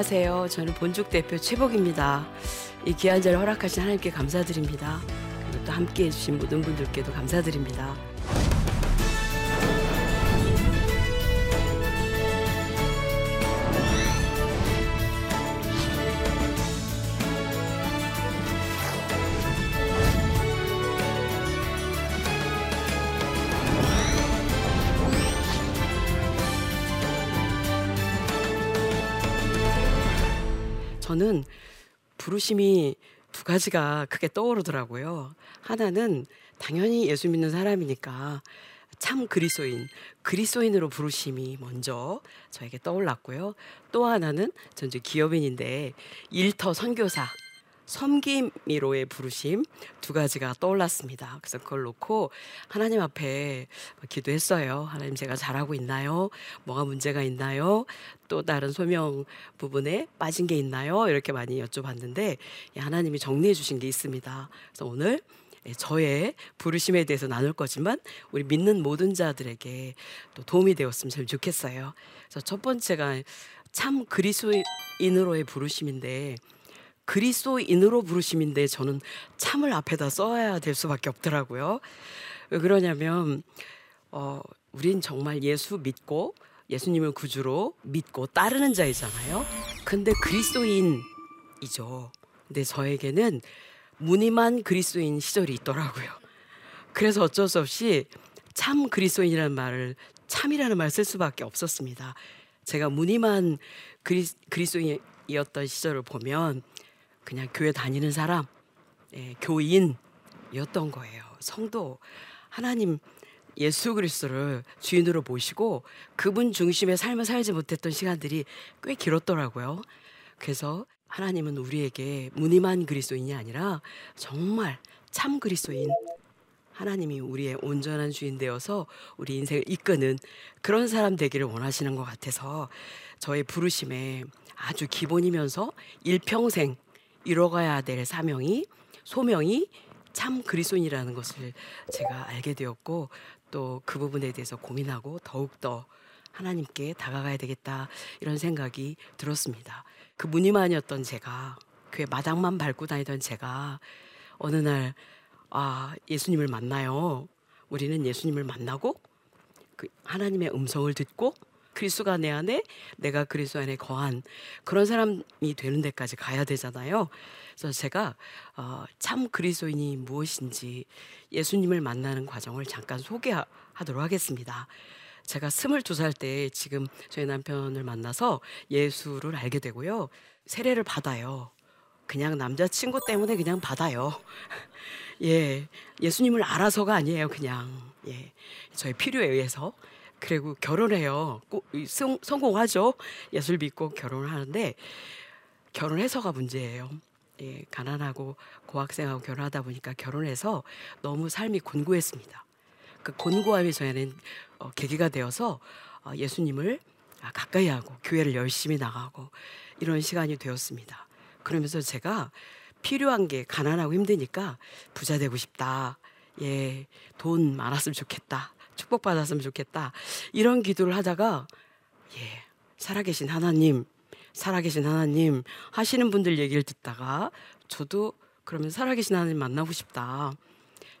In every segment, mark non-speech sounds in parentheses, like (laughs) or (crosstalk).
안녕하세요. 저는 본죽 대표 최복입니다. 이 귀한 자를 허락하신 하나님께 감사드립니다. 그리고 또 함께 해주신 모든 분들께도 감사드립니다. 부르심이 두 가지가 크게 떠오르더라고요. 하나는 당연히 예수 믿는 사람이니까 참 그리스도인, 그리스도인으로 부르심이 먼저 저에게 떠올랐고요. 또 하나는 전 이제 기업인인데 일터 선교사 섬김이로의 부르심 두 가지가 떠올랐습니다. 그래서 그걸 놓고 하나님 앞에 기도했어요. 하나님 제가 잘하고 있나요? 뭐가 문제가 있나요? 또 다른 소명 부분에 빠진 게 있나요? 이렇게 많이 여쭤봤는데 하나님이 정리해 주신 게 있습니다. 그래서 오늘 저의 부르심에 대해서 나눌 거지만 우리 믿는 모든 자들에게 또 도움이 되었으면 참 좋겠어요. 그래서 첫 번째가 참 그리스도인으로의 부르심인데 그리스도인으로 부르심인데 저는 참을 앞에다 써야 될 수밖에 없더라고요. 왜 그러냐면 어 우린 정말 예수 믿고 예수님을 구주로 믿고 따르는 자이잖아요. 근데 그리스도인이죠. 근데 저에게는 무늬만 그리스도인 시절이 있더라고요. 그래서 어쩔 수 없이 참 그리스도인이라는 말을 참이라는 말을 쓸 수밖에 없었습니다. 제가 무늬만 그리, 그리스도인이었던 시절을 보면 그냥 교회 다니는 사람, 예, 교인이었던 거예요. 성도 하나님 예수 그리스도를 주인으로 모시고 그분 중심의 삶을 살지 못했던 시간들이 꽤 길었더라고요. 그래서 하나님은 우리에게 무늬만 그리스도인이 아니라 정말 참 그리스도인 하나님이 우리의 온전한 주인 되어서 우리 인생을 이끄는 그런 사람 되기를 원하시는 것 같아서 저의 부르심에 아주 기본이면서 일평생 이뤄가야 될 사명이 소명이 참 그리스도인이라는 것을 제가 알게 되었고 또 그 부분에 대해서 고민하고 더욱 더 하나님께 다가가야 되겠다 이런 생각이 들었습니다. 그 무늬만이었던 제가 교회 마당만 밟고 다니던 제가 어느 날 아, 예수님을 만나요. 우리는 예수님을 만나고 그 하나님의 음성을 듣고 그리스도가 내 안에 내가 그리스도 안에 거한 그런 사람이 되는 데까지 가야 되잖아요. 그래서 제가 어, 참 그리스도인이 무엇인지 예수님을 만나는 과정을 잠깐 소개하도록 하겠습니다. 제가 스물두 살때 지금 저희 남편을 만나서 예수를 알게 되고요. 세례를 받아요. 그냥 남자친구 때문에 그냥 받아요. (laughs) 예. 예수님을 알아서가 아니에요. 그냥. 예. 저의 필요에 의해서. 그리고 결혼해요. 꼭 성, 성공하죠. 예술 믿고 결혼을 하는데 결혼해서가 문제예요. 예, 가난하고 고학생하고 결혼하다 보니까 결혼해서 너무 삶이 곤고했습니다. 그 곤고함이 저에는 어, 계기가 되어서 어, 예수님을 아, 가까이 하고 교회를 열심히 나가고 이런 시간이 되었습니다. 그러면서 제가 필요한 게 가난하고 힘드니까 부자 되고 싶다. 예, 돈 많았으면 좋겠다. 축복받았으면 좋겠다. 이런 기도를 하다가 예, 살아계신 하나님, 살아계신 하나님 하시는 분들 얘기를 듣다가 저도 그러면 살아계신 하나님 만나고 싶다.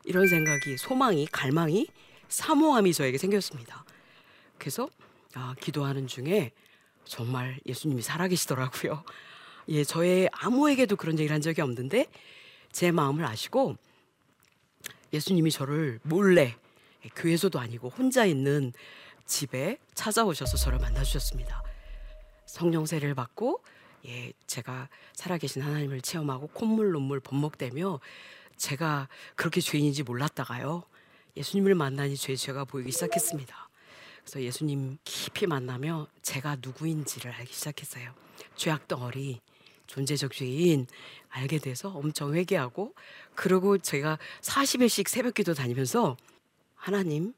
이런 생각이 소망이 갈망이 사모함이 저에게 생겼습니다. 그래서 아, 기도하는 중에 정말 예수님이 살아계시더라고요. 예, 저의 아무에게도 그런 얘기를 한 적이 없는데 제 마음을 아시고 예수님이 저를 몰래 교회에서도 아니고 혼자 있는 집에 찾아오셔서 저를 만나 주셨습니다. 성령 세례를 받고 예, 제가 살아계신 하나님을 체험하고 콧물 눈물 범벅대며 제가 그렇게 죄인인지 몰랐다가요. 예수님을 만나니 죄 죄가 보이기 시작했습니다. 그래서 예수님 깊이 만나며 제가 누구인지를 알기 시작했어요. 죄악 덩어리, 존재적 죄인 알게 돼서 엄청 회개하고 그리고 제가 40일씩 새벽기도 다니면서 하나님,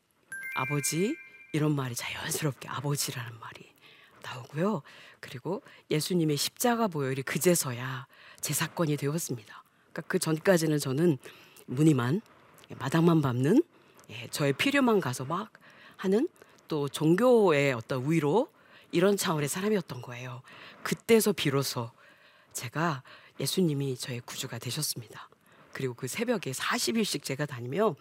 아버지 이런 말이 자연스럽게 아버지라는 말이 나오고요. 그리고 예수님의 십자가 보혈이 그제서야 제 사건이 되었습니다. 그러니까 그 전까지는 저는 무늬만 마당만 밟는 예, 저의 필요만 가서 막 하는 또 종교의 어떤 위로 이런 차원의 사람이었던 거예요. 그때서 비로소 제가 예수님이 저의 구주가 되셨습니다. 그리고 그 새벽에 40일씩 제가 다니며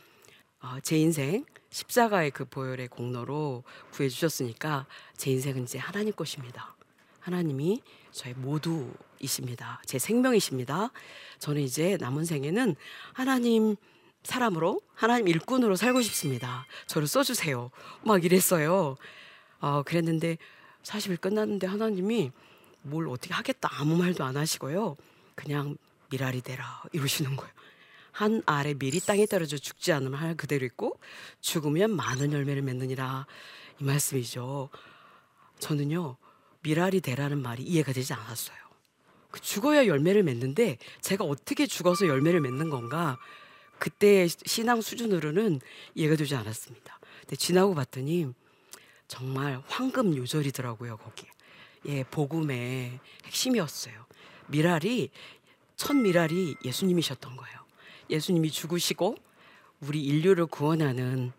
어, 제 인생 십자가의 그 보혈의 공로로 구해주셨으니까 제 인생은 이제 하나님 것입니다. 하나님이 저의 모두이십니다. 제 생명이십니다. 저는 이제 남은 생에는 하나님 사람으로 하나님 일꾼으로 살고 싶습니다. 저를 써주세요. 막 이랬어요. 어, 그랬는데 40일 끝났는데 하나님이 뭘 어떻게 하겠다 아무 말도 안 하시고요. 그냥 미랄이 되라 이러시는 거예요. 한 알에 밀이 땅에 떨어져 죽지 않으면 할 그대로 있고 죽으면 많은 열매를 맺느니라 이 말씀이죠. 저는요 미랄이 되라는 말이 이해가 되지 않았어요. 그 죽어야 열매를 맺는데 제가 어떻게 죽어서 열매를 맺는 건가 그때 신앙 수준으로는 이해가 되지 않았습니다. 근데 지나고 봤더니 정말 황금 요절이더라고요 거기. 예 복음의 핵심이었어요. 미랄이 첫 미랄이 예수님이셨던 거예요. 예수님이 죽으시고 우리 인류를 구원하는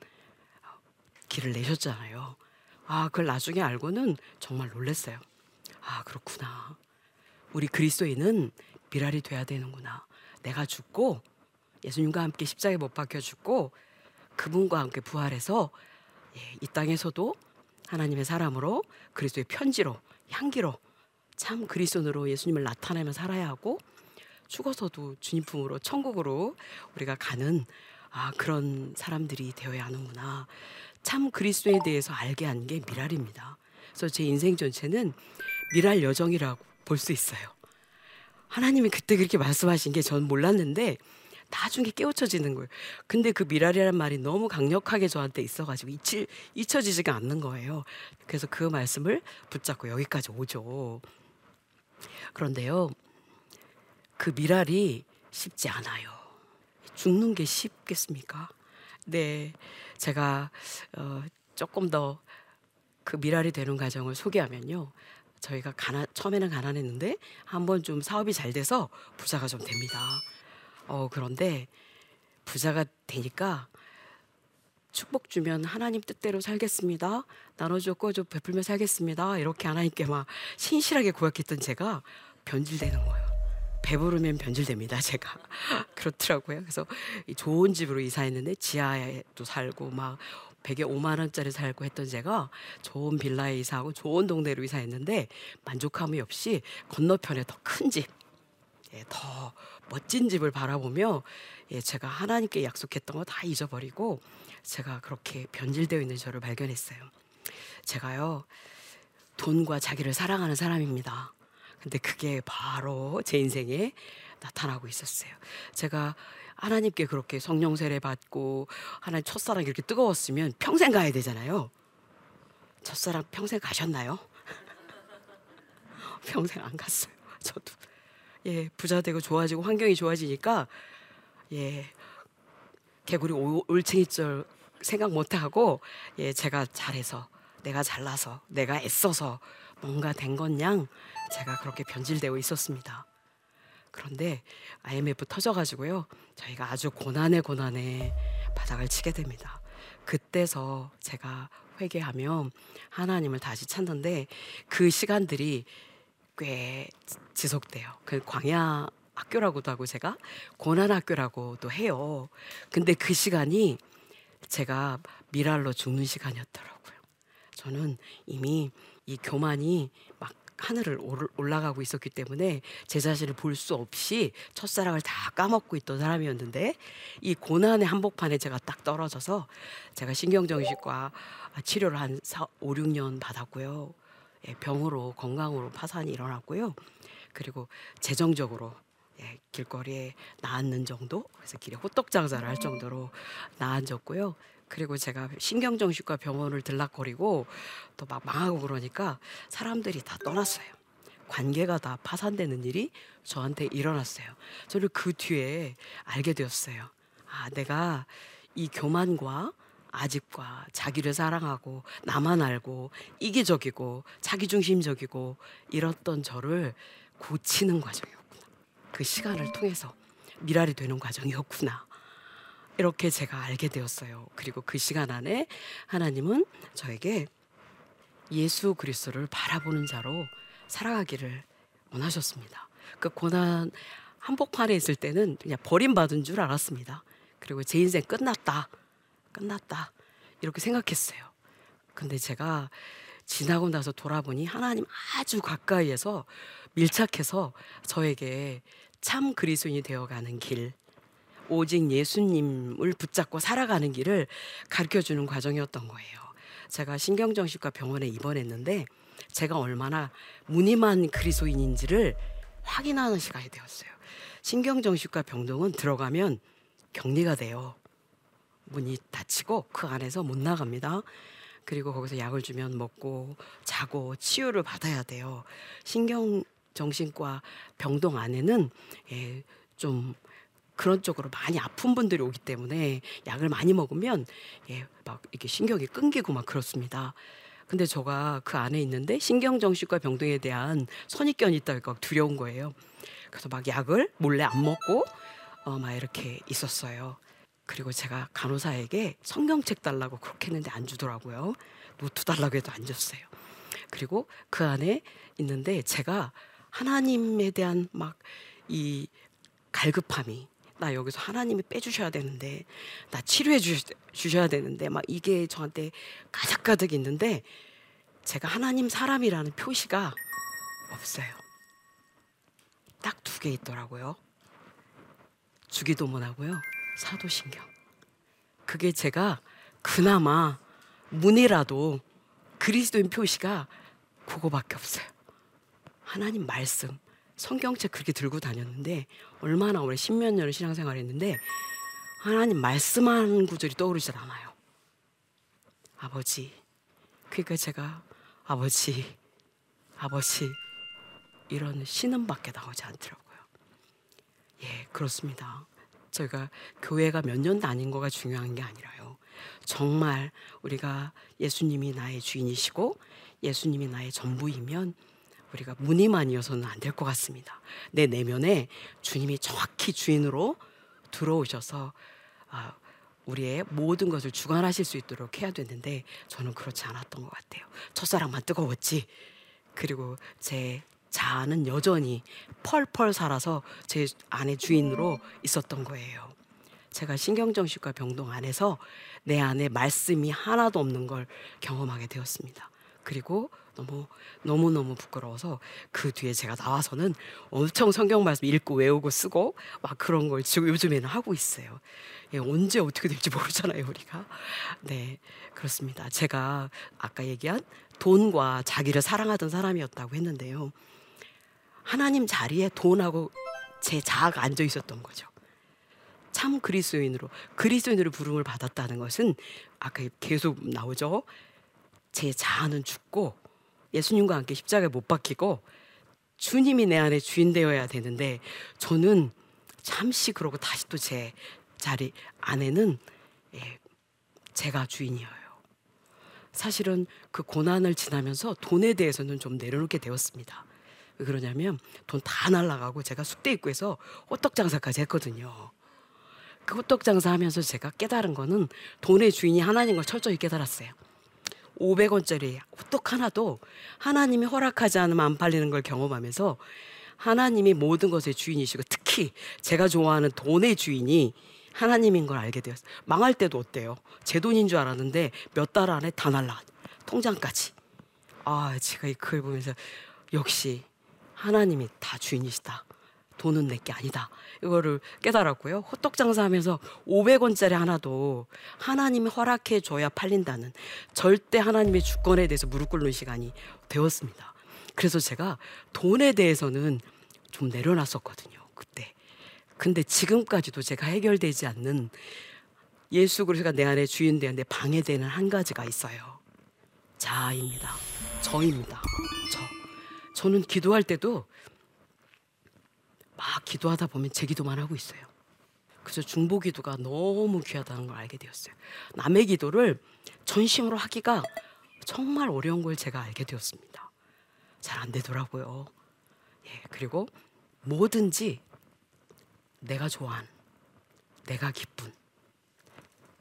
길을 내셨잖아요. 아, 그걸 나중에 알고는 정말 놀랐어요. 아, 그렇구나. 우리 그리스도인은 미랄이 돼야 되는구나. 내가 죽고 예수님과 함께 십자가에 못 박혀 죽고 그분과 함께 부활해서 예, 이 땅에서도 하나님의 사람으로 그리스도의 편지로 향기로 참 그리스도로 예수님을 나타내며 살아야 하고 죽어서도 주님 품으로 천국으로 우리가 가는 아, 그런 사람들이 되어야 하는구나. 참 그리스도에 대해서 알게 한 게 미랄입니다. 그래서 제 인생 전체는 미랄 여정이라고 볼 수 있어요. 하나님이 그때 그렇게 말씀하신 게 전 몰랐는데 나중에 깨우쳐지는 거예요. 근데 그 미랄이라는 말이 너무 강력하게 저한테 있어가지고 잊히, 잊혀지지가 않는 거예요. 그래서 그 말씀을 붙잡고 여기까지 오죠. 그런데요, 그 미랄이 쉽지 않아요. 죽는 게 쉽겠습니까? 네, 제가 어, 조금 더 그 미랄이 되는 과정을 소개하면요. 저희가 가난, 처음에는 가난했는데 한번 좀 사업이 잘 돼서 부자가 좀 됩니다. 어, 그런데 부자가 되니까 축복 주면 하나님 뜻대로 살겠습니다. 나눠줘, 꺼줘, 베풀며 살겠습니다. 이렇게 하나님께 막 신실하게 고백했던 제가 변질되는 거예요. 배부르면 변질됩니다. 제가 (laughs) 그렇더라고요. 그래서 좋은 집으로 이사했는데 지하에도 살고 막 100에 5만 원짜리 살고 했던 제가 좋은 빌라에 이사하고 좋은 동네로 이사했는데 만족함이 없이 건너편에 더 큰 집, 예, 더 멋진 집을 바라보며 예, 제가 하나님께 약속했던 거 다 잊어버리고 제가 그렇게 변질되어 있는 저를 발견했어요. 제가요 돈과 자기를 사랑하는 사람입니다. 근데 그게 바로 제 인생에 나타나고 있었어요. 제가 하나님께 그렇게 성령 세례 받고 하나님 첫사랑 이렇게 뜨거웠으면 평생 가야 되잖아요. 첫사랑 평생 가셨나요? (laughs) 평생 안 갔어요. 저도 예 부자 되고 좋아지고 환경이 좋아지니까 예 개구리 올챙이절 생각 못 하고 예 제가 잘해서 내가 잘나서 내가 애써서 뭔가 된 건양 제가 그렇게 변질되어 있었습니다. 그런데 IMF 터져가지고요. 저희가 아주 고난의 고난의 바닥을 치게 됩니다. 그때서 제가 회개하며 하나님을 다시 찾는데 그 시간들이 꽤 지속돼요. 그 광야 학교라고도 하고 제가 고난 학교라고도 해요. 근데 그 시간이 제가 미랄로 죽는 시간이었더라고요. 저는 이미 이 교만이 막 하늘을 올라가고 있었기 때문에 제 자신을 볼 수 없이 첫사랑을 다 까먹고 있던 사람이었는데 이 고난의 한복판에 제가 딱 떨어져서 제가 신경정신과 치료를 한 4, 5, 6년 받았고요. 예, 병으로 건강으로 파산이 일어났고요. 그리고 재정적으로 예, 길거리에 나앉는 정도 그래서 길에 호떡 장사를 할 정도로 나앉았고요. 그리고 제가 신경정신과 병원을 들락거리고 또 막 망하고 그러니까 사람들이 다 떠났어요. 관계가 다 파산되는 일이 저한테 일어났어요. 저를 그 뒤에 알게 되었어요. 아, 내가 이 교만과 아집과 자기를 사랑하고 나만 알고 이기적이고 자기중심적이고 이렇던 저를 고치는 과정이었구나. 그 시간을 통해서 미랄이 되는 과정이었구나. 이렇게 제가 알게 되었어요. 그리고 그 시간 안에 하나님은 저에게 예수 그리스도를 바라보는 자로 살아가기를 원하셨습니다. 그 고난 한복판에 있을 때는 그냥 버림받은 줄 알았습니다. 그리고 제 인생 끝났다. 끝났다. 이렇게 생각했어요. 근데 제가 지나고 나서 돌아보니 하나님 아주 가까이에서 밀착해서 저에게 참 그리스도인이 되어가는 길, 오직 예수님을 붙잡고 살아가는 길을 가르쳐 주는 과정이었던 거예요. 제가 신경정신과 병원에 입원했는데 제가 얼마나 무늬만 그리스도인인지를 확인하는 시간이 되었어요. 신경정신과 병동은 들어가면 격리가 돼요. 문이 닫히고 그 안에서 못 나갑니다. 그리고 거기서 약을 주면 먹고 자고 치유를 받아야 돼요. 신경 정신과 병동 안에는 예, 좀 그런 쪽으로 많이 아픈 분들이 오기 때문에 약을 많이 먹으면 예, 막 이렇게 신경이 끊기고 막 그렇습니다. 근데 제가 그 안에 있는데 신경정신과 병동에 대한 선입견이 있다고 두려운 거예요. 그래서 막 약을 몰래 안 먹고 어, 막 이렇게 있었어요. 그리고 제가 간호사에게 성경책 달라고 그렇게 했는데 안 주더라고요. 노트 달라고 해도 안 줬어요. 그리고 그 안에 있는데 제가 하나님에 대한 막 이 갈급함이 나 여기서 하나님이 빼주셔야 되는데 나 치료해 주 셔야 되는데 막 이게 저한테 가득가득 있는데 제가 하나님 사람이라는 표시가 없어요. 딱 두 개 있더라고요. 주기도문하고요. 사도신경. 그게 제가 그나마 문이라도 그리스도인 표시가 그거밖에 없어요. 하나님 말씀. 성경책 그렇게 들고 다녔는데 얼마나 오래 십몇 년을 신앙생활 했는데 하나님 말씀하는 구절이 떠오르질 않아요. 아버지. 그러니까 제가 아버지, 아버지 이런 신음밖에 나오지 않더라고요. 예, 그렇습니다. 저희가 교회가 몇 년 다닌 거가 중요한 게 아니라요. 정말 우리가 예수님이 나의 주인이시고 예수님이 나의 전부이면 우리가 무늬만이어서는 안 될 것 같습니다. 내 내면에 주님이 정확히 주인으로 들어오셔서 아, 우리의 모든 것을 주관하실 수 있도록 해야 되는데 저는 그렇지 않았던 것 같아요. 첫사랑만 뜨거웠지. 그리고 제 자아는 여전히 펄펄 살아서 제 안에 주인으로 있었던 거예요. 제가 신경정신과 병동 안에서 내 안에 말씀이 하나도 없는 걸 경험하게 되었습니다. 그리고 너무 너무 너무 부끄러워서 그 뒤에 제가 나와서는 엄청 성경 말씀 읽고 외우고 쓰고 막 그런 걸 지금 요즘에는 하고 있어요. 예, 언제 어떻게 될지 모르잖아요 우리가. 네 그렇습니다. 제가 아까 얘기한 돈과 자기를 사랑하던 사람이었다고 했는데요. 하나님 자리에 돈하고 제 자아가 앉아 있었던 거죠. 참 그리스도인으로 그리스도인으로 부름을 받았다는 것은 아까 계속 나오죠. 제 자아는 죽고 예수님과 함께 십자가에 못 박히고 주님이 내 안에 주인 되어야 되는데 저는 잠시 그러고 다시 또 제 자리 안에는 예, 제가 주인이어요. 사실은 그 고난을 지나면서 돈에 대해서는 좀 내려놓게 되었습니다. 왜 그러냐면 돈 다 날라가고 제가 숙대 입구에서 호떡 장사까지 했거든요. 그 호떡 장사하면서 제가 깨달은 거는 돈의 주인이 하나님 걸 철저히 깨달았어요. 500원짜리 호떡 하나도 하나님이 허락하지 않으면 안 팔리는 걸 경험하면서 하나님이 모든 것의 주인이시고 특히 제가 좋아하는 돈의 주인이 하나님인 걸 알게 되었어요. 망할 때도 어때요? 제 돈인 줄 알았는데 몇 달 안에 다 날라. 통장까지. 아, 제가 이 글 보면서 역시 하나님이 다 주인이시다. 돈은 내게 아니다. 이거를 깨달았고요. 호떡 장사하면서 500원짜리 하나도 하나님이 허락해 줘야 팔린다는 절대 하나님의 주권에 대해서 무릎 꿇는 시간이 되었습니다. 그래서 제가 돈에 대해서는 좀 내려놨었거든요. 그때. 근데 지금까지도 제가 해결되지 않는 예수 그리스도가 내 안에 주인 되는데 방해되는 한 가지가 있어요. 자아입니다. 저입니다. 저. 저는 기도할 때도 막 기도하다 보면 제 기도만 하고 있어요. 그래서 중보 기도가 너무 귀하다는 걸 알게 되었어요. 남의 기도를 전심으로 하기가 정말 어려운 걸 제가 알게 되었습니다. 잘 안 되더라고요. 예, 그리고 뭐든지 내가 좋아하는, 내가 기쁜,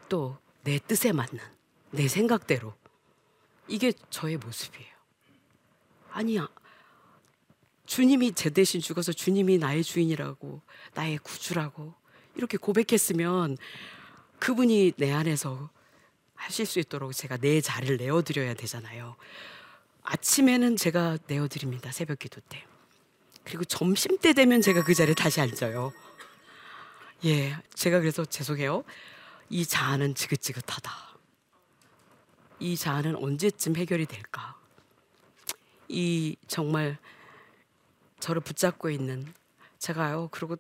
또 내 뜻에 맞는, 내 생각대로 이게 저의 모습이에요. 아니야. 주님이 제 대신 죽어서 주님이 나의 주인이라고, 나의 구주라고, 이렇게 고백했으면 그분이 내 안에서 하실 수 있도록 제가 내 자리를 내어드려야 되잖아요. 아침에는 제가 내어드립니다. 새벽 기도 때. 그리고 점심 때 되면 제가 그 자리에 다시 앉아요. 예, 제가 그래서 죄송해요. 이 자아는 지긋지긋하다. 이 자아는 언제쯤 해결이 될까? 이 정말 저를 붙잡고 있는 제가요. 그리고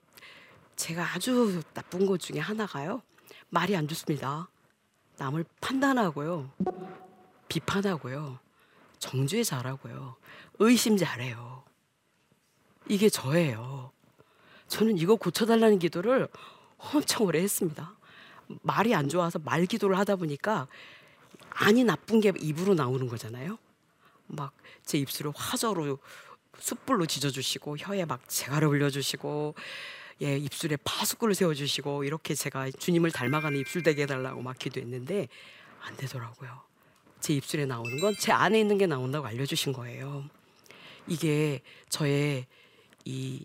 제가 아주 나쁜 것 중에 하나가요. 말이 안 좋습니다. 남을 판단하고요. 비판하고요. 정죄 잘하고요. 의심 잘해요. 이게 저예요. 저는 이거 고쳐달라는 기도를 엄청 오래 했습니다. 말이 안 좋아서 말 기도를 하다 보니까 아니 나쁜 게 입으로 나오는 거잖아요. 막 제 입술을 화저로 숯불로 지져주시고 혀에 막 재갈을 올려주시고 예 입술에 파수꾼을 세워주시고 이렇게 제가 주님을 닮아가는 입술 되게 해달라고 막 기도했는데 안 되더라고요. 제 입술에 나오는 건 제 안에 있는 게 나온다고 알려주신 거예요. 이게 저의 이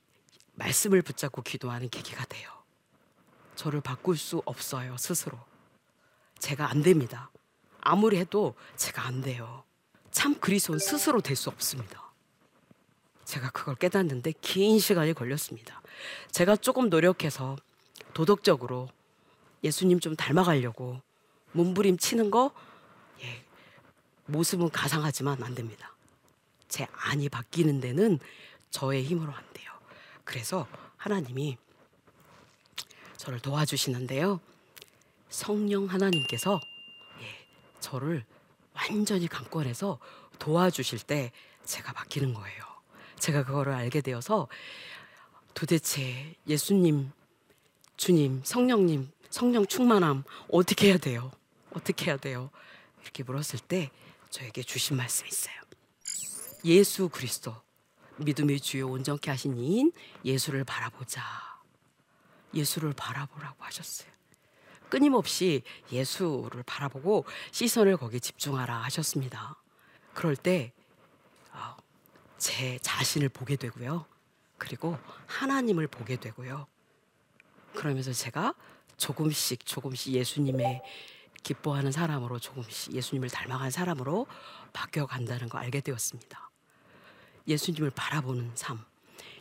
말씀을 붙잡고 기도하는 계기가 돼요. 저를 바꿀 수 없어요, 스스로. 제가 안 됩니다. 아무리 해도 제가 안 돼요. 참 그리스도는 스스로 될 수 없습니다. 제가 그걸 깨닫는데 긴 시간이 걸렸습니다. 제가 조금 노력해서 도덕적으로 예수님 좀 닮아가려고 몸부림 치는 거, 예, 모습은 가상하지만 안 됩니다. 제 안이 바뀌는 데는 저의 힘으로 안 돼요. 그래서 하나님이 저를 도와주시는데요. 성령 하나님께서 예, 저를 완전히 강권해서 도와주실 때 제가 바뀌는 거예요. 제가 그거를 알게 되어서 도대체 예수님, 주님, 성령님, 성령 충만함 어떻게 해야 돼요? 어떻게 해야 돼요? 이렇게 물었을 때 저에게 주신 말씀이 있어요. 예수 그리스도 믿음의 주요 온전케 하신 이인 예수를 바라보자. 예수를 바라보라고 하셨어요. 끊임없이 예수를 바라보고 시선을 거기에 집중하라 하셨습니다. 그럴 어, 자신을 보게 되고요. 그리고 하나님을 보게 되고요. 그러면서 제가 조금씩 조금씩 예수님의 기뻐하는 사람으로 조금씩 예수님을 닮아간 사람으로 바뀌어 간다는 거 알게 되었습니다. 예수님을 바라보는 삶,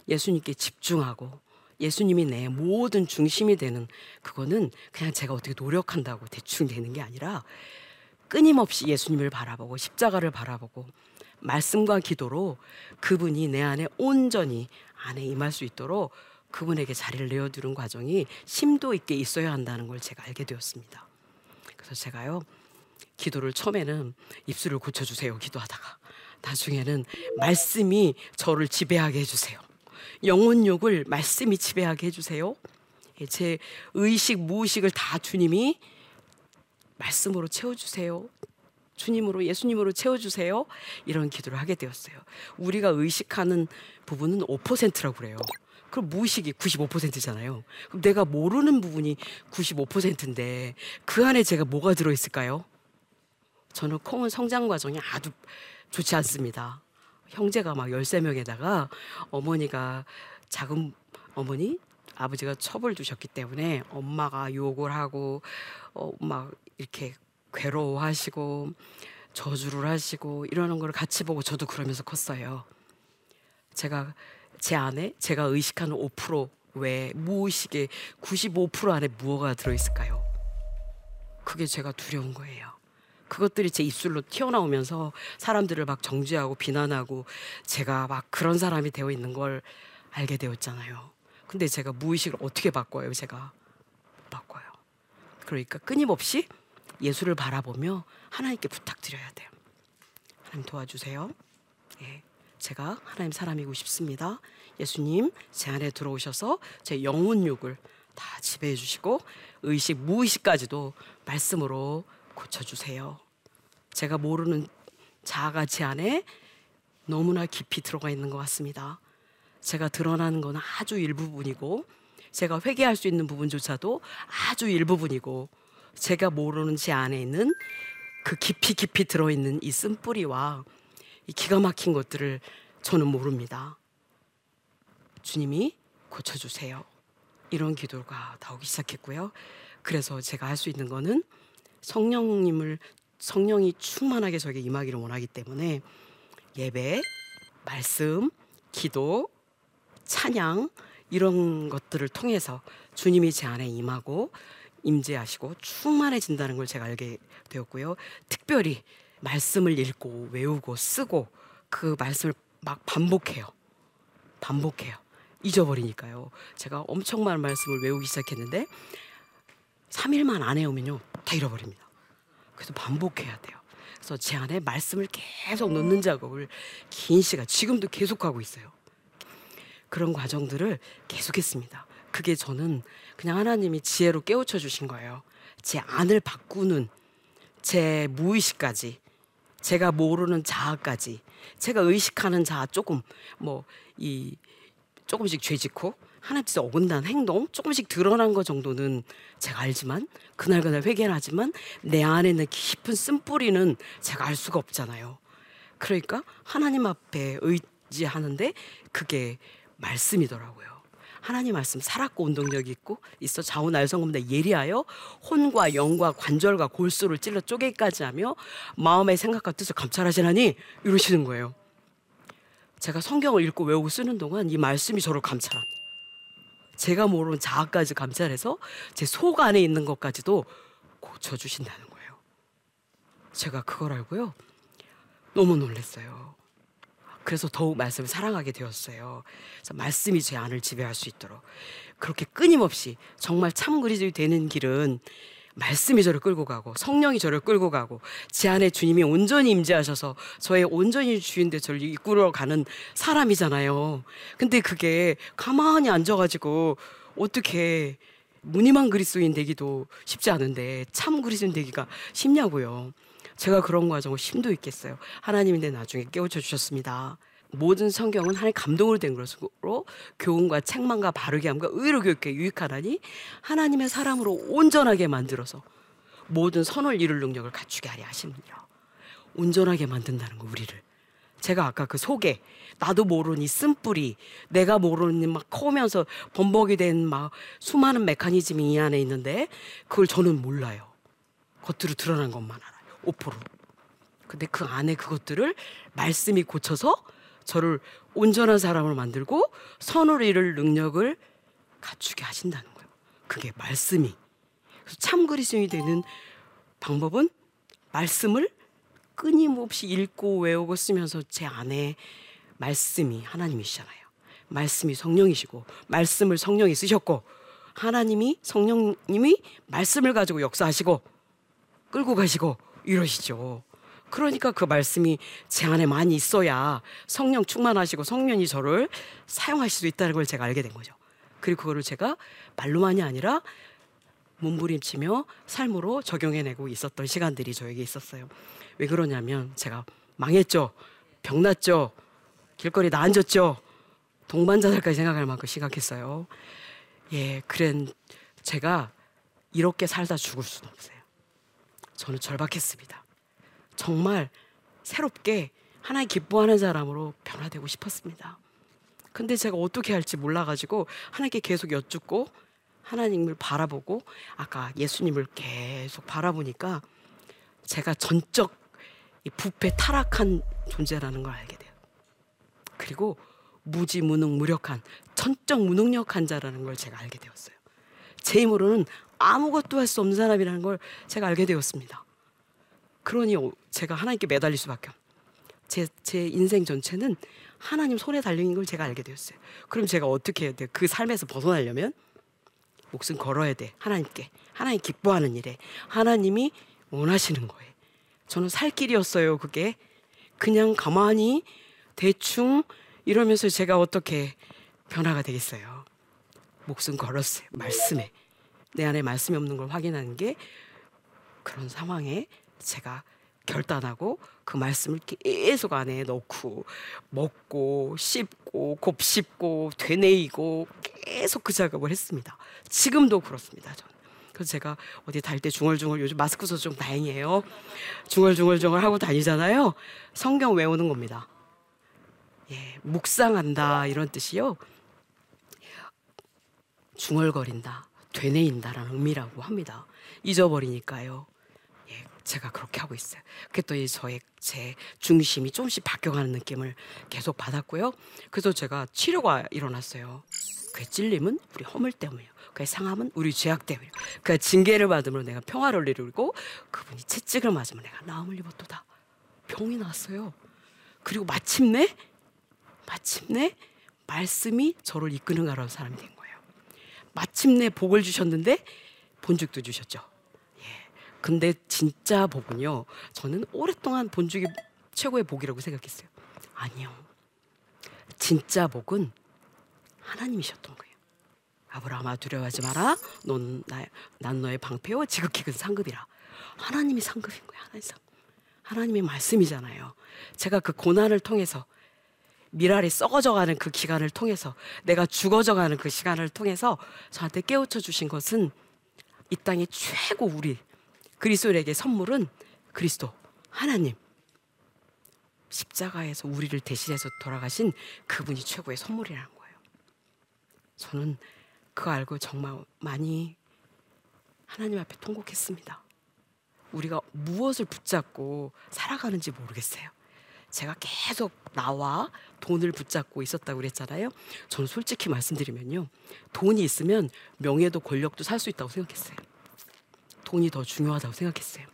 예수님께 집중하고 예수님이 내 모든 중심이 되는 그거는 그냥 제가 어떻게 노력한다고 대충 되는 게 아니라 끊임없이 예수님을 바라보고 십자가를 바라보고 말씀과 기도로 그분이 내 안에 온전히 안에 임할 수 있도록 그분에게 자리를 내어두는 과정이 심도 있게 있어야 한다는 걸 제가 알게 되었습니다. 그래서 제가요 기도를 처음에는 입술을 고쳐주세요 기도하다가 나중에는 말씀이 저를 지배하게 해주세요. 영혼욕을 말씀이 지배하게 해주세요. 예, 제 의식, 무의식을 다 주님이 말씀으로 채워주세요. 주님으로 예수님으로 채워주세요. 이런 기도를 하게 되었어요. 우리가 의식하는 부분은 5%라고 그래요. 그럼 무의식이 95%잖아요. 그럼 내가 모르는 부분이 95%인데 그 안에 제가 뭐가 들어있을까요? 저는 콩은 성장 과정이 아주 좋지 않습니다. 형제가 막 13명에다가 어머니가 작은 어머니 아버지가 첩을 두셨기 때문에 엄마가 욕을 하고 어, 막 이렇게 괴로워하시고 저주를 하시고 이러는 걸 같이 보고 저도 그러면서 컸어요. 제가 제 안에 제가 의식하는 5% 외에 무의식의 95% 안에 무엇가 들어있을까요? 그게 제가 두려운 거예요. 그것들이 제 입술로 튀어나오면서 사람들을 막 정죄하고 비난하고 제가 막 그런 사람이 되어 있는 걸 알게 되었잖아요. 근데 제가 무의식을 어떻게 바꿔요, 제가? 바꿔요. 그러니까 끊임없이 예수를 바라보며 하나님께 부탁드려야 돼요. 하나님 도와주세요. 예. 제가 하나님 사람이고 싶습니다. 예수님 제 안에 들어오셔서 제 영혼 욕을 다 지배해 주시고 의식 무의식까지도 말씀으로 고쳐 주세요. 제가 모르는 자아가 제 안에 너무나 깊이 들어가 있는 것 같습니다. 제가 드러나는 건 아주 일부분이고 제가 회개할 수 있는 부분조차도 아주 일부분이고 제가 모르는 제 안에 있는 그 깊이 깊이 들어있는 이 쓴뿌리와 이 기가 막힌 것들을 저는 모릅니다. 주님이 고쳐주세요. 이런 기도가 나오기 시작했고요. 그래서 제가 할 수 있는 거는 성령님을 성령이 충만하게 저에게 임하기를 원하기 때문에 예배, 말씀, 기도, 찬양 이런 것들을 통해서 주님이 제 안에 임하고 임재하시고 충만해진다는 걸 제가 알게 되었고요. 특별히 말씀을 읽고 외우고 쓰고 그 말씀을 막 반복해요. 반복해요. 잊어버리니까요. 제가 엄청 많은 말씀을 외우기 시작했는데 3일만 안 해오면요. 다 잃어버립니다. 그래서 반복해야 돼요. 그래서 제 안에 말씀을 계속 넣는 작업을 긴 시간 지금도 계속하고 있어요. 그런 과정들을 계속했습니다. 그게 저는 그냥 하나님이 지혜로 깨우쳐 주신 거예요. 제 안을 바꾸는 제 무의식까지 제가 모르는 자아까지 제가 의식하는 자아 조금 뭐 이 조금씩 죄짓고 하나님 뜻 어긋난 행동 조금씩 드러난 것 정도는 제가 알지만 그날그날 회개를 하지만 내 안에 있는 깊은 쓴뿌리는 제가 알 수가 없잖아요. 그러니까 하나님 앞에 의지하는데 그게 말씀이더라고요. 하나님 말씀 살았고 운동력이 있고 있어 좌우 날성검대 예리하여 혼과 영과 관절과 골수를 찔러 쪼개기까지 하며 마음의 생각과 뜻을 감찰하시나니 이러시는 거예요. 제가 성경을 읽고 외우고 쓰는 동안 이 말씀이 저를 감찰한 제가 모르는 자아까지 감찰해서 제 속 안에 있는 것까지도 고쳐주신다는 거예요. 제가 그걸 알고요. 너무 놀랐어요. 그래서 더욱 말씀을 사랑하게 되었어요. 그래서 말씀이 제 안을 지배할 수 있도록 그렇게 끊임없이 정말 참 그리스도이 되는 길은 말씀이 저를 끌고 가고 성령이 저를 끌고 가고 제 안에 주님이 온전히 임재하셔서 저의 온전히 주인데 저를 이끌어 가는 사람이잖아요. 근데 그게 가만히 앉아가지고 어떻게 무늬만 그리스도인 되기도 쉽지 않은데 참 그리스도인 되기가 쉽냐고요. 제가 그런 과정을 심도 있겠어요. 하나님이 내 나중에 깨우쳐 주셨습니다. 모든 성경은 하나님 감동을 된 것으로 교훈과 책망과 바르게 함과 의로 교육에 유익하다니 하나님의 사람으로 온전하게 만들어서 모든 선을 이룰 능력을 갖추게 하려 하십니다. 온전하게 만든다는 거 우리를. 제가 아까 그 속에 나도 모르는 쓴뿌리 내가 모르는 막 커오면서 범벅이 된 막 수많은 메커니즘이 이 안에 있는데 그걸 저는 몰라요. 겉으로 드러난 것만 알아요. 5%. 근데 그 안에 그것들을 말씀이 고쳐서 저를 온전한 사람으로 만들고 선을 이룰 능력을 갖추게 하신다는 거예요. 그게 말씀이. 참 그리스도인이 되는 방법은 말씀을 끊임없이 읽고 외우고 쓰면서 제 안에 말씀이 하나님이시잖아요. 말씀이 성령이시고 말씀을 성령이 쓰셨고 하나님이 성령님이 말씀을 가지고 역사하시고 끌고 가시고 이러시죠. 그러니까 그 말씀이 제 안에 많이 있어야 성령 충만하시고 성령이 저를 사용하실 수 있다는 걸 제가 알게 된 거죠. 그리고 그거를 제가 말로만이 아니라 몸부림치며 삶으로 적용해내고 있었던 시간들이 저에게 있었어요. 왜 그러냐면 제가 망했죠. 병났죠. 길거리 나앉았죠. 동반자살까지 생각할 만큼 심각했어요. 예, 그랜 제가 이렇게 살다 죽을 수는 없어요. 저는 절박했습니다. 정말 새롭게 하나님 기뻐하는 사람으로 변화되고 싶었습니다. 근데 제가 어떻게 할지 몰라가지고 하나님께 계속 여쭙고 하나님을 바라보고 아까 예수님을 계속 바라보니까 제가 전적 부패 타락한 존재라는 걸 알게 돼요. 그리고 무지무능 무력한 전적 무능력한 자라는 걸 제가 알게 되었어요. 제 힘으로는 아무것도 할 수 없는 사람이라는 걸 제가 알게 되었습니다. 그러니 제가 하나님께 매달릴 수밖에 제, 제 인생 전체는 하나님 손에 달린 걸 제가 알게 되었어요. 그럼 제가 어떻게 해야 돼요? 그 삶에서 벗어나려면 목숨 걸어야 돼. 하나님께. 하나님 기뻐하는 일에. 하나님이 원하시는 거예요. 저는 살 길이었어요. 그게. 그냥 가만히 대충 이러면서 제가 어떻게 변화가 되겠어요. 목숨 걸었어요. 말씀에. 내 안에 말씀이 없는 걸 확인하는 게 그런 상황에 제가 결단하고 그 말씀을 계속 안에 넣고 먹고 씹고 곱씹고 되뇌이고 계속 그 작업을 했습니다. 지금도 그렇습니다. 저는 그래서 제가 어디 달 때 중얼중얼 요즘 마스크 써서 좀 다행이에요. 중얼중얼중얼 하고 다니잖아요. 성경 외우는 겁니다. 예, 묵상한다 이런 뜻이요. 중얼거린다, 되뇌인다라는 의미라고 합니다. 잊어버리니까요. 예, 제가 그렇게 하고 있어요. 그랬더니 저의 제 중심이 조금씩 바뀌어가는 느낌을 계속 받았고요. 그래서 제가 치료가 일어났어요. 그 찔림은 우리 허물 때문이에요. 그 상함은 우리 죄악 때문이에요. 그 징계를 받으면 내가 평화를 이루고 그분이 채찍을 맞으면 내가 나음을 입었도다. 병이 났어요. 그리고 마침내 마침내 말씀이 저를 이끄는 가라는 사람이 된 거예요. 마침내 복을 주셨는데 본죽도 주셨죠. 예. 근데 진짜 복은요. 저는 오랫동안 본죽이 최고의 복이라고 생각했어요. 아니요. 진짜 복은 하나님이셨던 거예요. 아브라함아 두려워하지 마라. 넌 나, 난 너의 방패요 지극히 큰 상급이라. 하나님이 상급인 거예요. 하나님 상. 하나님의 말씀이잖아요. 제가 그 고난을 통해서 미랄이 썩어져가는 그 기간을 통해서 내가 죽어져가는 그 시간을 통해서 저한테 깨우쳐 주신 것은 이 땅의 최고 우리 그리스도에게 선물은 그리스도 하나님 십자가에서 우리를 대신해서 돌아가신 그분이 최고의 선물이라는 거예요. 저는 그거 알고 정말 많이 하나님 앞에 통곡했습니다. 우리가 무엇을 붙잡고 살아가는지 모르겠어요. 제가 계속 나와 돈을 붙잡고 있었다고 그랬잖아요. 저는 솔직히 말씀드리면요. 돈이 있으면 명예도 권력도 살 수 있다고 생각했어요. 돈이 더 중요하다고 생각했어요.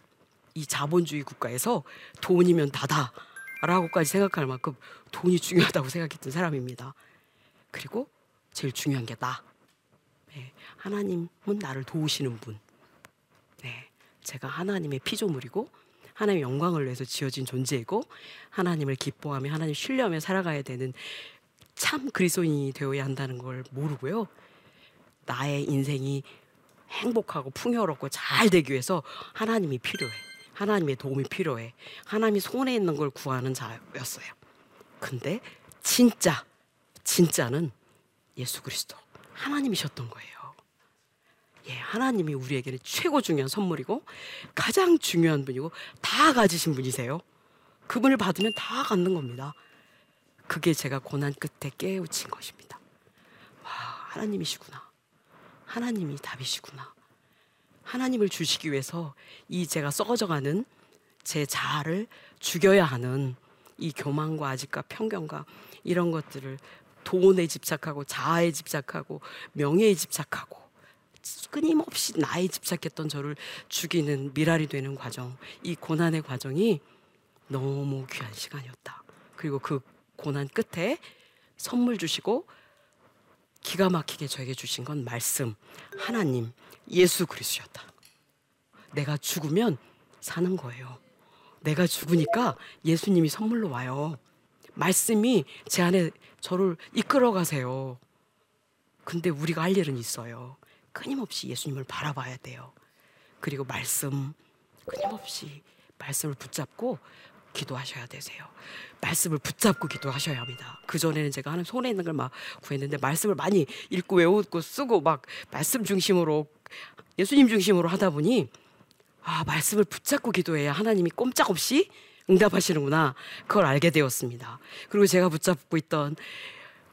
이 자본주의 국가에서 돈이면 다다. 라고까지 생각할 만큼 돈이 중요하다고 생각했던 사람입니다. 그리고 제일 중요한 게 나. 네, 하나님은 나를 도우시는 분. 네, 제가 하나님의 피조물이고 하나님의 영광을 위해서 지어진 존재이고 하나님을 기뻐하며 하나님 신뢰하며 살아가야 되는 참 그리스도인이 되어야 한다는 걸 모르고요. 나의 인생이 행복하고 풍요롭고 잘 되기 위해서 하나님이 필요해. 하나님의 도움이 필요해. 하나님이 손에 있는 걸 구하는 자였어요. 근데 진짜 진짜는 예수 그리스도 하나님이셨던 거예요. 예, 하나님이 우리에게는 최고 중요한 선물이고 가장 중요한 분이고 다 가지신 분이세요. 그분을 받으면 다 갖는 겁니다. 그게 제가 고난 끝에 깨우친 것입니다. 와, 하나님이시구나. 하나님이 답이시구나. 하나님을 주시기 위해서 이 제가 썩어져가는 제 자아를 죽여야 하는 이 교만과 아직과 편견과 이런 것들을 돈에 집착하고 자아에 집착하고 명예에 집착하고 끊임없이 나에 집착했던 저를 죽이는 미랄이 되는 과정, 이 고난의 과정이 너무 귀한 시간이었다. 그리고 그 고난 끝에 선물 주시고 기가 막히게 저에게 주신 건 말씀, 하나님, 예수 그리스도였다. 내가 죽으면 사는 거예요. 내가 죽으니까 예수님이 선물로 와요. 말씀이 제 안에 저를 이끌어 가세요. 근데 우리가 할 일은 있어요. 끊임없이 예수님을 바라봐야 돼요. 그리고 말씀 끊임없이 말씀을 붙잡고 기도하셔야 되세요. 말씀을 붙잡고 기도하셔야 합니다. 그 전에는 제가 하는 손에 있는 걸 막 구했는데 말씀을 많이 읽고 외우고 쓰고 막 말씀 중심으로 예수님 중심으로 하다 보니 아 말씀을 붙잡고 기도해야 하나님이 꼼짝없이 응답하시는구나 그걸 알게 되었습니다. 그리고 제가 붙잡고 있던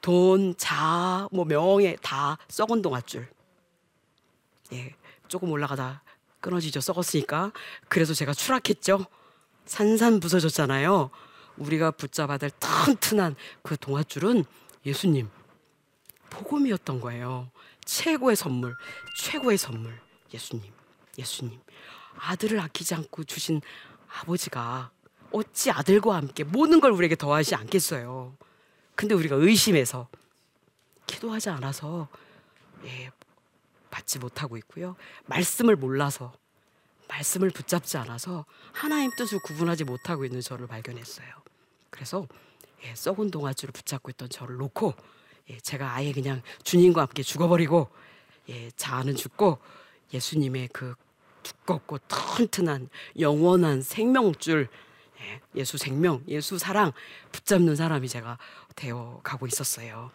돈, 자, 뭐 명예 다 썩은 동아줄. 예, 조금 올라가다 끊어지죠. 썩었으니까. 그래서 제가 추락했죠. 산산 부서졌잖아요. 우리가 붙잡아야 될 튼튼한 그 동아줄은 예수님 복음이었던 거예요. 최고의 선물, 최고의 선물 예수님, 예수님. 아들을 아끼지 않고 주신 아버지가 어찌 아들과 함께 모든 걸 우리에게 더하지 않겠어요. 근데 우리가 의심해서 기도하지 않아서 예, 받지 못하고 있고요. 말씀을 몰라서 말씀을 붙잡지 않아서 하나님 뜻을 구분하지 못하고 있는 저를 발견했어요. 그래서 예, 썩은 동아줄을 붙잡고 있던 저를 놓고 예, 제가 아예 그냥 주님과 함께 죽어버리고 예, 자아는 죽고 예수님의 그 두껍고 튼튼한 영원한 생명줄 예, 예수 생명, 예수 사랑 붙잡는 사람이 제가 되어 가고 있었어요.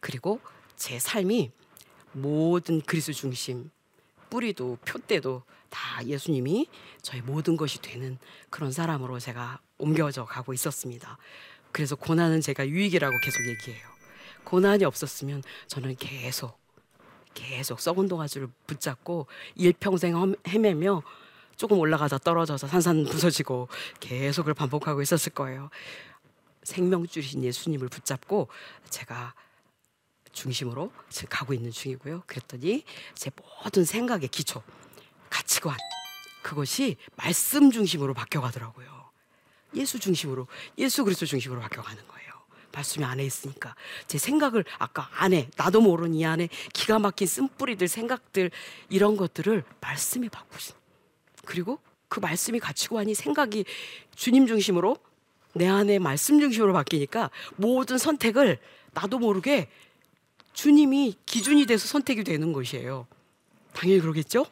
그리고 제 삶이 모든 그리스 중심 뿌리도 표대도 다 예수님이 저의 모든 것이 되는 그런 사람으로 제가 옮겨져 가고 있었습니다. 그래서 고난은 제가 유익이라고 계속 얘기해요. 고난이 없었으면 저는 계속 계속 썩은 동아줄을 붙잡고 일평생 헤매며 조금 올라가다 떨어져서 산산 부서지고 계속 을 반복하고 있었을 거예요. 생명줄이신 예수님을 붙잡고 제가 중심으로 지금 가고 있는 중이고요. 그랬더니 제 모든 생각의 기초, 가치관 그것이 말씀 중심으로 바뀌어 가더라고요. 예수 중심으로, 예수 그리스도 중심으로 바뀌어 가는 거예요. 말씀이 안에 있으니까 제 생각을 아까 안에 나도 모르는 이 안에 기가 막힌 쓴뿌리들 생각들 이런 것들을 말씀이 바꾸신 그리고 그 말씀이 가치관이 생각이 주님 중심으로 내 안에 말씀 중심으로 바뀌니까 모든 선택을 나도 모르게 주님이 기준이 돼서 선택이 되는 것이에요. 당연히 그러겠죠?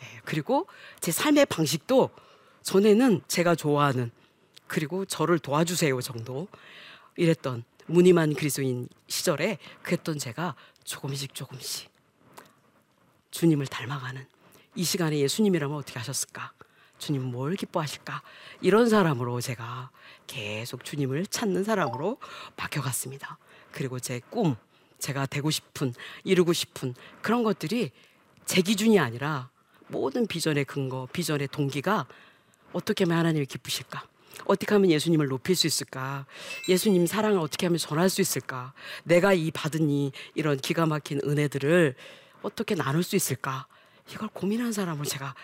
예, 그리고 제 삶의 방식도 전에는 제가 좋아하는 그리고 저를 도와주세요 정도 이랬던 무늬만 그리스도인 시절에 그랬던 제가 조금씩 조금씩 주님을 닮아가는 이 시간에 예수님이라면 어떻게 하셨을까? 주님 뭘 기뻐하실까? 이런 사람으로 제가 계속 주님을 찾는 사람으로 바뀌어갔습니다. 그리고 제 꿈, 제가 되고 싶은, 이루고 싶은 그런 것들이 제 기준이 아니라 모든 비전의 근거, 비전의 동기가 어떻게 하면 하나님이 기쁘실까? 어떻게 하면 예수님을 높일 수 있을까? 예수님 사랑을 어떻게 하면 전할 수 있을까? 내가 이 받은 이 이런 기가 막힌 은혜들을 어떻게 나눌 수 있을까? 이걸 고민한 사람을 제가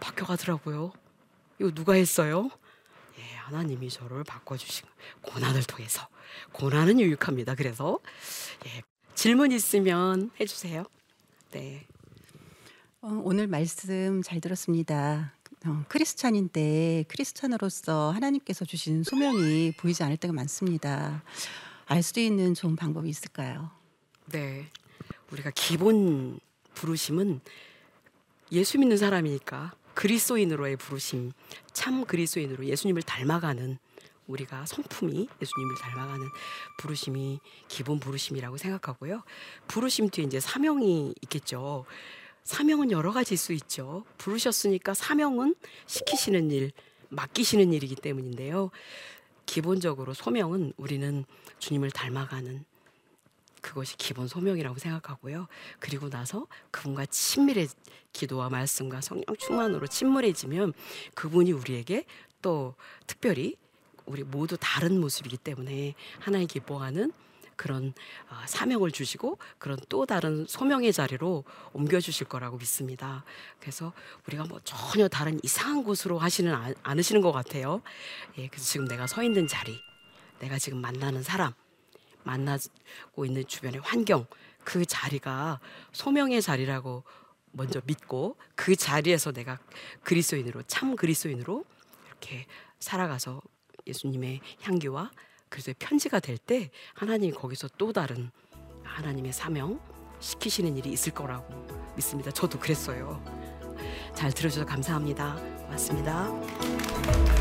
바뀌어가더라고요. 이거 누가 했어요? 예, 하나님이 저를 바꿔주신 고난을 통해서 고난은 유익합니다. 그래서 예, 질문 있으면 해주세요. 네. 어, 오늘 말씀 잘 들었습니다. 어, 크리스찬인데 크리스찬으로서 하나님께서 주신 소명이 보이지 않을 때가 많습니다. 알수 있는 좋은 방법이 있을까요? 네. 우리가 기본 부르심은 예수 믿는 사람이니까 그리스도인으로의 부르심, 참 그리스도인으로 예수님을 닮아가는 우리가 성품이 예수님을 닮아가는 부르심이 기본 부르심이라고 생각하고요. 부르심 뒤에 이제 사명이 있겠죠. 사명은 여러 가지일 수 있죠. 부르셨으니까 사명은 시키시는 일, 맡기시는 일이기 때문인데요. 기본적으로 소명은 우리는 주님을 닮아가는 그것이 기본 소명이라고 생각하고요. 그리고 나서 그분과 친밀해 기도와 말씀과 성령 충만으로 친밀해지면 그분이 우리에게 또 특별히 우리 모두 다른 모습이기 때문에 하나님 기뻐하는 그런 어, 사명을 주시고 그런 또 다른 소명의 자리로 옮겨 주실 거라고 믿습니다. 그래서 우리가 뭐 전혀 다른 이상한 곳으로 하시는 않으시는 것 같아요. 예, 그래서 지금 내가 서 있는 자리, 내가 지금 만나는 사람, 만나고 있는 주변의 환경, 그 자리가 소명의 자리라고 먼저 믿고 그 자리에서 내가 그리스도인으로 참 그리스도인으로 이렇게 살아가서 예수님의 향기와 그래서 편지가 될 때 하나님이 거기서 또 다른 하나님의 사명 시키시는 일이 있을 거라고 믿습니다. 저도 그랬어요. 잘 들어주셔서 감사합니다. 고맙습니다.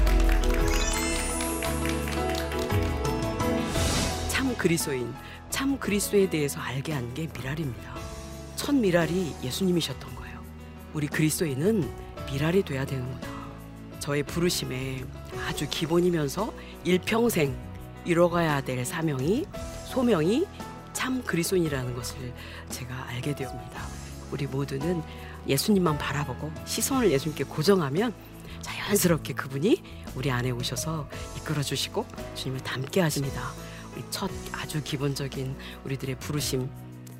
참 그리스도인, 참 그리스도에 대해서 알게 한 게 미랄입니다. 첫 미랄이 예수님이셨던 거예요. 우리 그리스도인은 미랄이 돼야 되는구나. 저의 부르심에 아주 기본이면서 일평생 이뤄가야 될 사명이 소명이 참 그리스도인이라는 것을 제가 알게 되었습니다. 우리 모두는 예수님만 바라보고 시선을 예수님께 고정하면 자연스럽게 그분이 우리 안에 오셔서 이끌어 주시고 주님을 닮게 하십니다. 첫 아주 기본적인 우리들의 부르심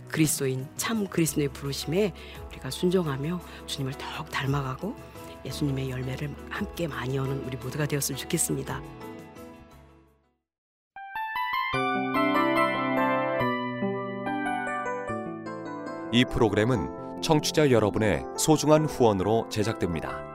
그리스도인 참 그리스도의 부르심에 우리가 순종하며 주님을 더욱 닮아가고 예수님의 열매를 함께 많이 얻는 우리 모두가 되었으면 좋겠습니다. 이 프로그램은 청취자 여러분의 소중한 후원으로 제작됩니다.